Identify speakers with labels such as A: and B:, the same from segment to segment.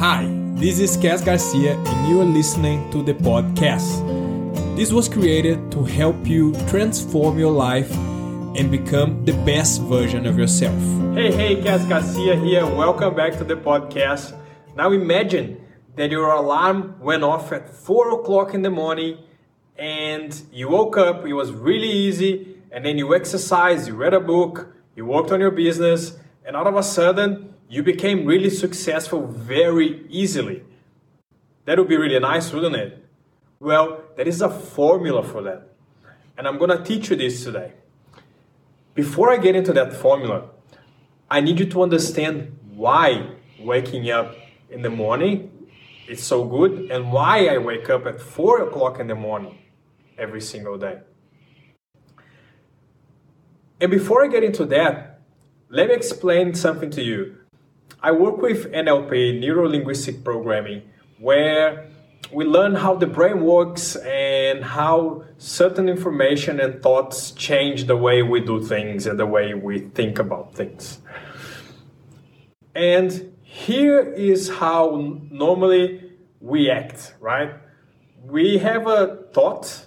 A: Hi, this is Cass Garcia, and you are listening to the podcast. This was created to help you transform your life and become the best version of yourself.
B: Hey, hey, Cass Garcia here. Welcome back to the podcast. Now imagine that your alarm went off at 4 o'clock in the morning and you woke up, it was really easy, and then you exercised, you read a book, you worked on your business, and all of a sudden you became really successful very easily. That would be really nice, wouldn't it? Well, there is a formula for that. And I'm going to teach you this today. Before I get into that formula, I need you to understand why waking up in the morning is so good and why I wake up at 4 o'clock in the morning every single day. And before I get into that, let me explain something to you. I work with NLP, Neuro Linguistic Programming, where we learn how the brain works and how certain information and thoughts change the way we do things and the way we think about things. And here is how normally we act, right? We have a thought,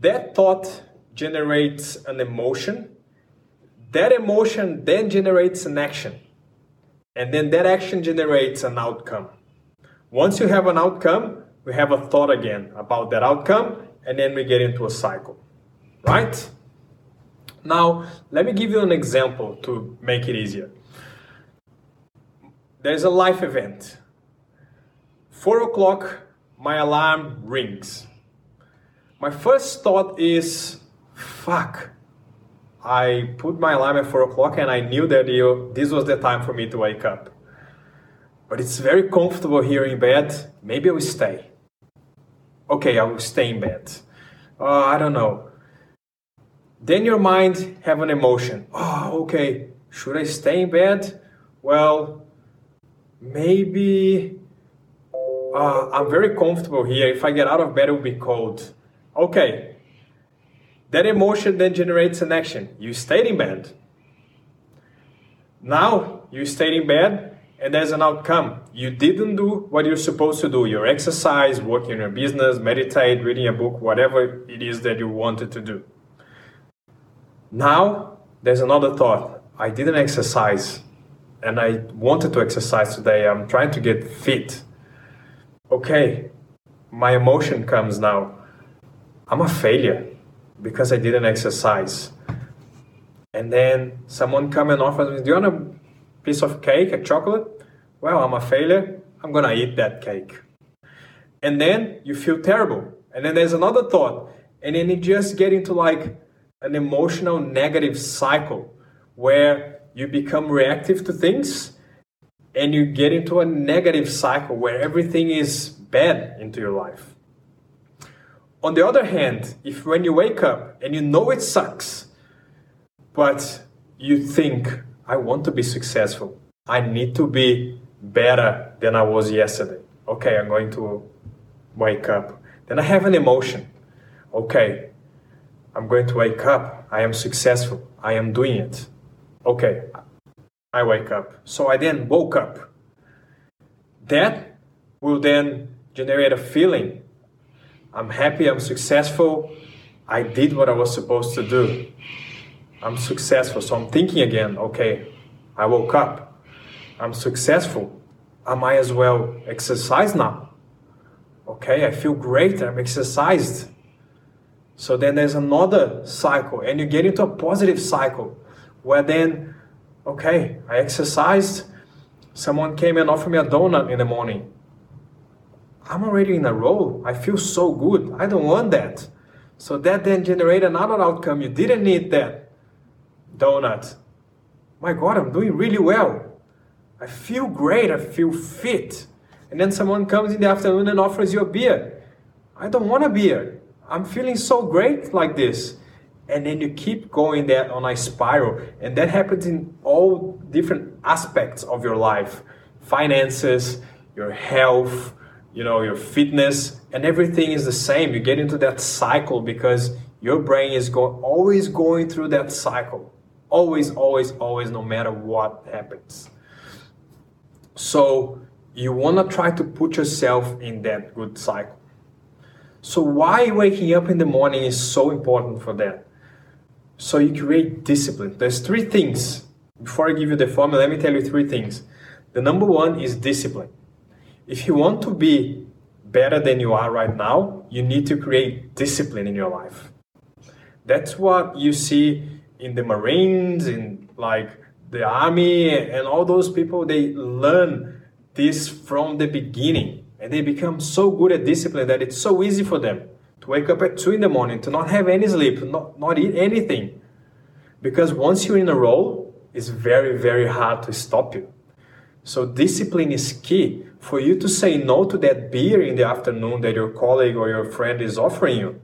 B: that thought generates an emotion, that emotion then generates an action and then that action generates an outcome. Once you have an outcome, we have a thought again about that outcome, and then we get into a cycle, right? Now, let me give you an example to make it easier. There's a life event. Four o'clock, my alarm rings. My first thought is, fuck, I put my alarm at four o'clock and I knew that you, this was the time for me to wake up. But it's very comfortable here in bed. Maybe I will stay. Okay, I will stay in bed. Uh, I don't know. Then your mind have an emotion. Oh, okay. Should I stay in bed? Well, maybe uh, I'm very comfortable here. If I get out of bed, it will be cold. Okay, that emotion then generates an action. You stayed in bed. Now you stayed in bed and there's an outcome. You didn't do what you're supposed to do. Your exercise, working in your business, meditate, reading a book, whatever it is that you wanted to do. Now there's another thought. I didn't exercise and I wanted to exercise today. I'm trying to get fit. Okay, my emotion comes now. I'm a failure because I didn't exercise. And then someone come and offers me, do you want a piece of cake, a chocolate? Well, I'm a failure. I'm gonna eat that cake. And then you feel terrible. And then there's another thought. And then you just get into like an emotional negative cycle where you become reactive to things and you get into a negative cycle where everything is bad into your life. On the other hand, if when you wake up and you know it sucks, but you think, I want to be successful, I need to be better than I was yesterday. Okay, I'm going to wake up. Then I have an emotion. Okay, I'm going to wake up. I am successful. I am doing it. Okay, I wake up. So I then woke up. That will then generate a feeling I'm happy, I'm successful, I did what I was supposed to do. I'm successful. So I'm thinking again, okay, I woke up. I'm successful. I might as well exercise now. Okay, I feel great. I'm exercised. So then there's another cycle, and you get into a positive cycle where then, okay, I exercised. Someone came and offered me a donut in the morning. I'm already in a role. I feel so good. I don't want that. So that then generate another outcome. You didn't need that donut. My God, I'm doing really well. I feel great. I feel fit. And then someone comes in the afternoon and offers you a beer. I don't want a beer. I'm feeling so great like this. And then you keep going there on a spiral. And that happens in all different aspects of your life finances, your health, you know your fitness and everything is the same you get into that cycle because your brain is go- always going through that cycle always always always no matter what happens so you want to try to put yourself in that good cycle. So, why waking up in the morning is so important for that? So, you create discipline. There's three things. Before I give you the formula, let me tell you three things. The number one is discipline. If you want to be better than you are right now, you need to create discipline in your life. That's what you see in the Marines, in like the army, and all those people. They learn this from the beginning, and they become so good at discipline that it's so easy for them to wake up at two in the morning, to not have any sleep, not, not eat anything. Because once you're in a role, it's very, very hard to stop you. So discipline is key for you to say no to that beer in the afternoon that your colleague or your friend is offering you.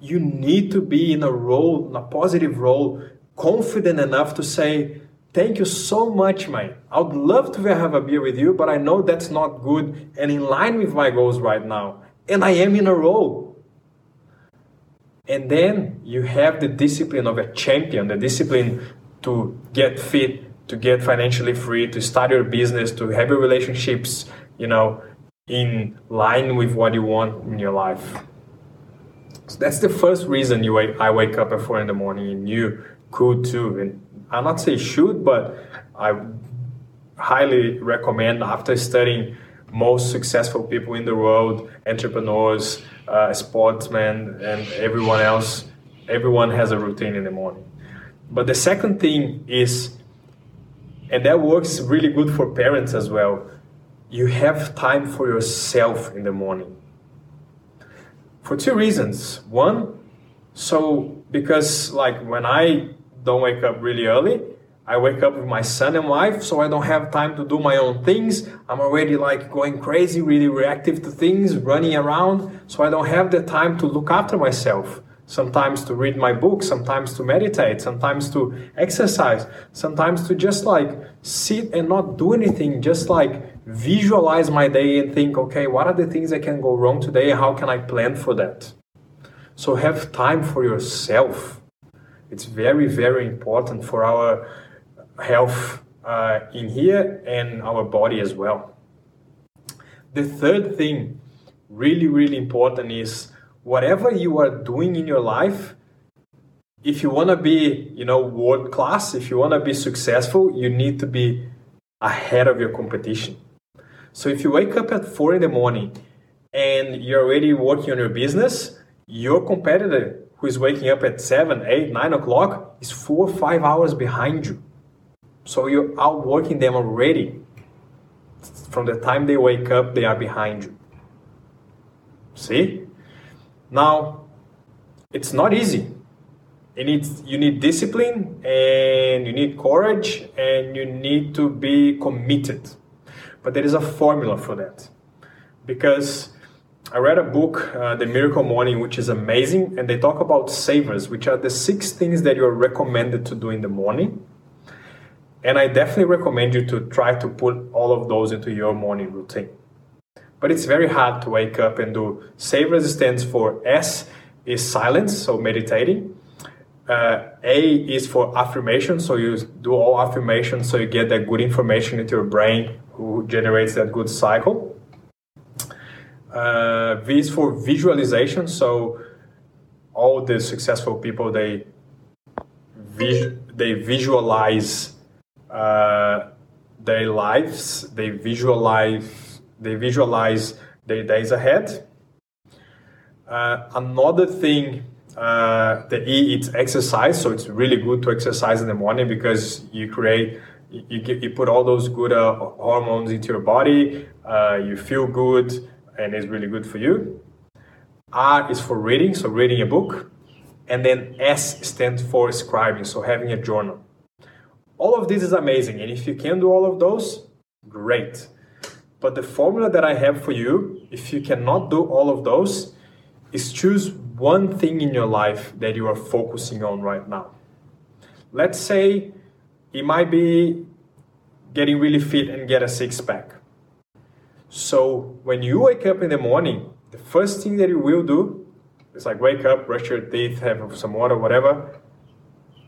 B: You need to be in a role, in a positive role, confident enough to say, Thank you so much, man. I would love to have a beer with you, but I know that's not good and in line with my goals right now. And I am in a role. And then you have the discipline of a champion, the discipline to get fit, to get financially free, to start your business, to have your relationships, you know, in line with what you want in your life. So that's the first reason you wake, I wake up at four in the morning, and you could too. And I'm not say should, but I highly recommend after studying most successful people in the world, entrepreneurs, uh, sportsmen, and everyone else. Everyone has a routine in the morning. But the second thing is, and that works really good for parents as well you have time for yourself in the morning. For two reasons. One, so because like when I don't wake up really early, I wake up with my son and wife, so I don't have time to do my own things. I'm already like going crazy, really reactive to things, running around, so I don't have the time to look after myself sometimes to read my book, sometimes to meditate, sometimes to exercise, sometimes to just like sit and not do anything, just like visualize my day and think, okay, what are the things that can go wrong today? How can I plan for that? So have time for yourself. It's very, very important for our health uh, in here and our body as well. The third thing, really, really important, is whatever you are doing in your life, if you want to be, you know, world class, if you want to be successful, you need to be ahead of your competition. So if you wake up at four in the morning and you're already working on your business, your competitor who is waking up at seven, eight, nine o'clock is four or five hours behind you. So you're outworking them already. From the time they wake up, they are behind you. See? Now, it's not easy. You need, you need discipline and you need courage and you need to be committed. But there is a formula for that. Because I read a book, uh, The Miracle Morning, which is amazing, and they talk about savers, which are the six things that you're recommended to do in the morning. And I definitely recommend you to try to put all of those into your morning routine but it's very hard to wake up and do. Savers stands for S is silence, so meditating. Uh, A is for affirmation, so you do all affirmations so you get that good information into your brain, who generates that good cycle. Uh, v is for visualization, so all the successful people they vis- they visualize uh, their lives, they visualize they visualize their days ahead. Uh, another thing, uh, the E, it's exercise. So it's really good to exercise in the morning because you create, you, get, you put all those good uh, hormones into your body. Uh, you feel good, and it's really good for you. R is for reading, so reading a book. And then S stands for scribing, so having a journal. All of this is amazing, and if you can do all of those, great. But the formula that I have for you, if you cannot do all of those, is choose one thing in your life that you are focusing on right now. Let's say it might be getting really fit and get a six pack. So when you wake up in the morning, the first thing that you will do is like wake up, brush your teeth, have some water, whatever,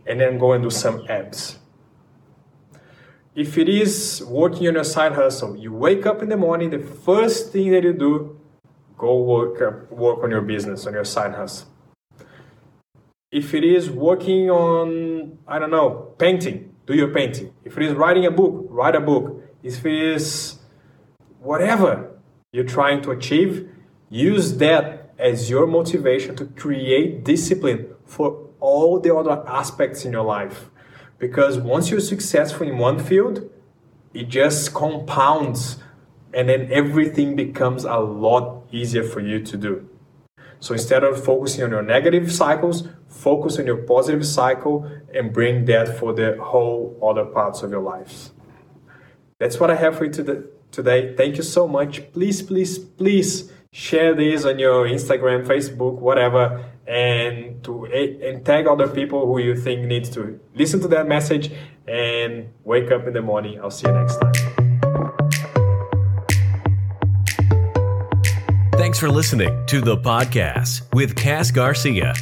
B: and then go and do some abs if it is working on your side hustle, you wake up in the morning, the first thing that you do, go work, uh, work on your business, on your side hustle. If it is working on, I don't know, painting, do your painting. If it is writing a book, write a book. If it is whatever you're trying to achieve, use that as your motivation to create discipline for all the other aspects in your life. Because once you're successful in one field, it just compounds and then everything becomes a lot easier for you to do. So instead of focusing on your negative cycles, focus on your positive cycle and bring that for the whole other parts of your lives. That's what I have for you today. Thank you so much. Please, please, please share this on your Instagram, Facebook, whatever, and to eh, and tag other people who you think needs to listen to that message and wake up in the morning. I'll see you next time.
C: Thanks for listening to the podcast with Cass Garcia.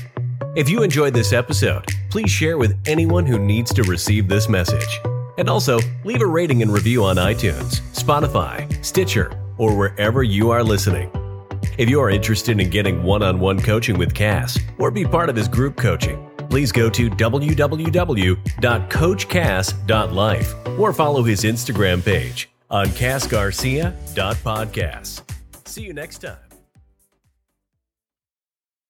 C: If you enjoyed this episode, please share with anyone who needs to receive this message. And also, leave a rating and review on iTunes, Spotify, Stitcher, or wherever you are listening. If you are interested in getting one on one coaching with Cass or be part of his group coaching, please go to www.coachcass.life or follow his Instagram page on cassgarcia.podcast. See you next time.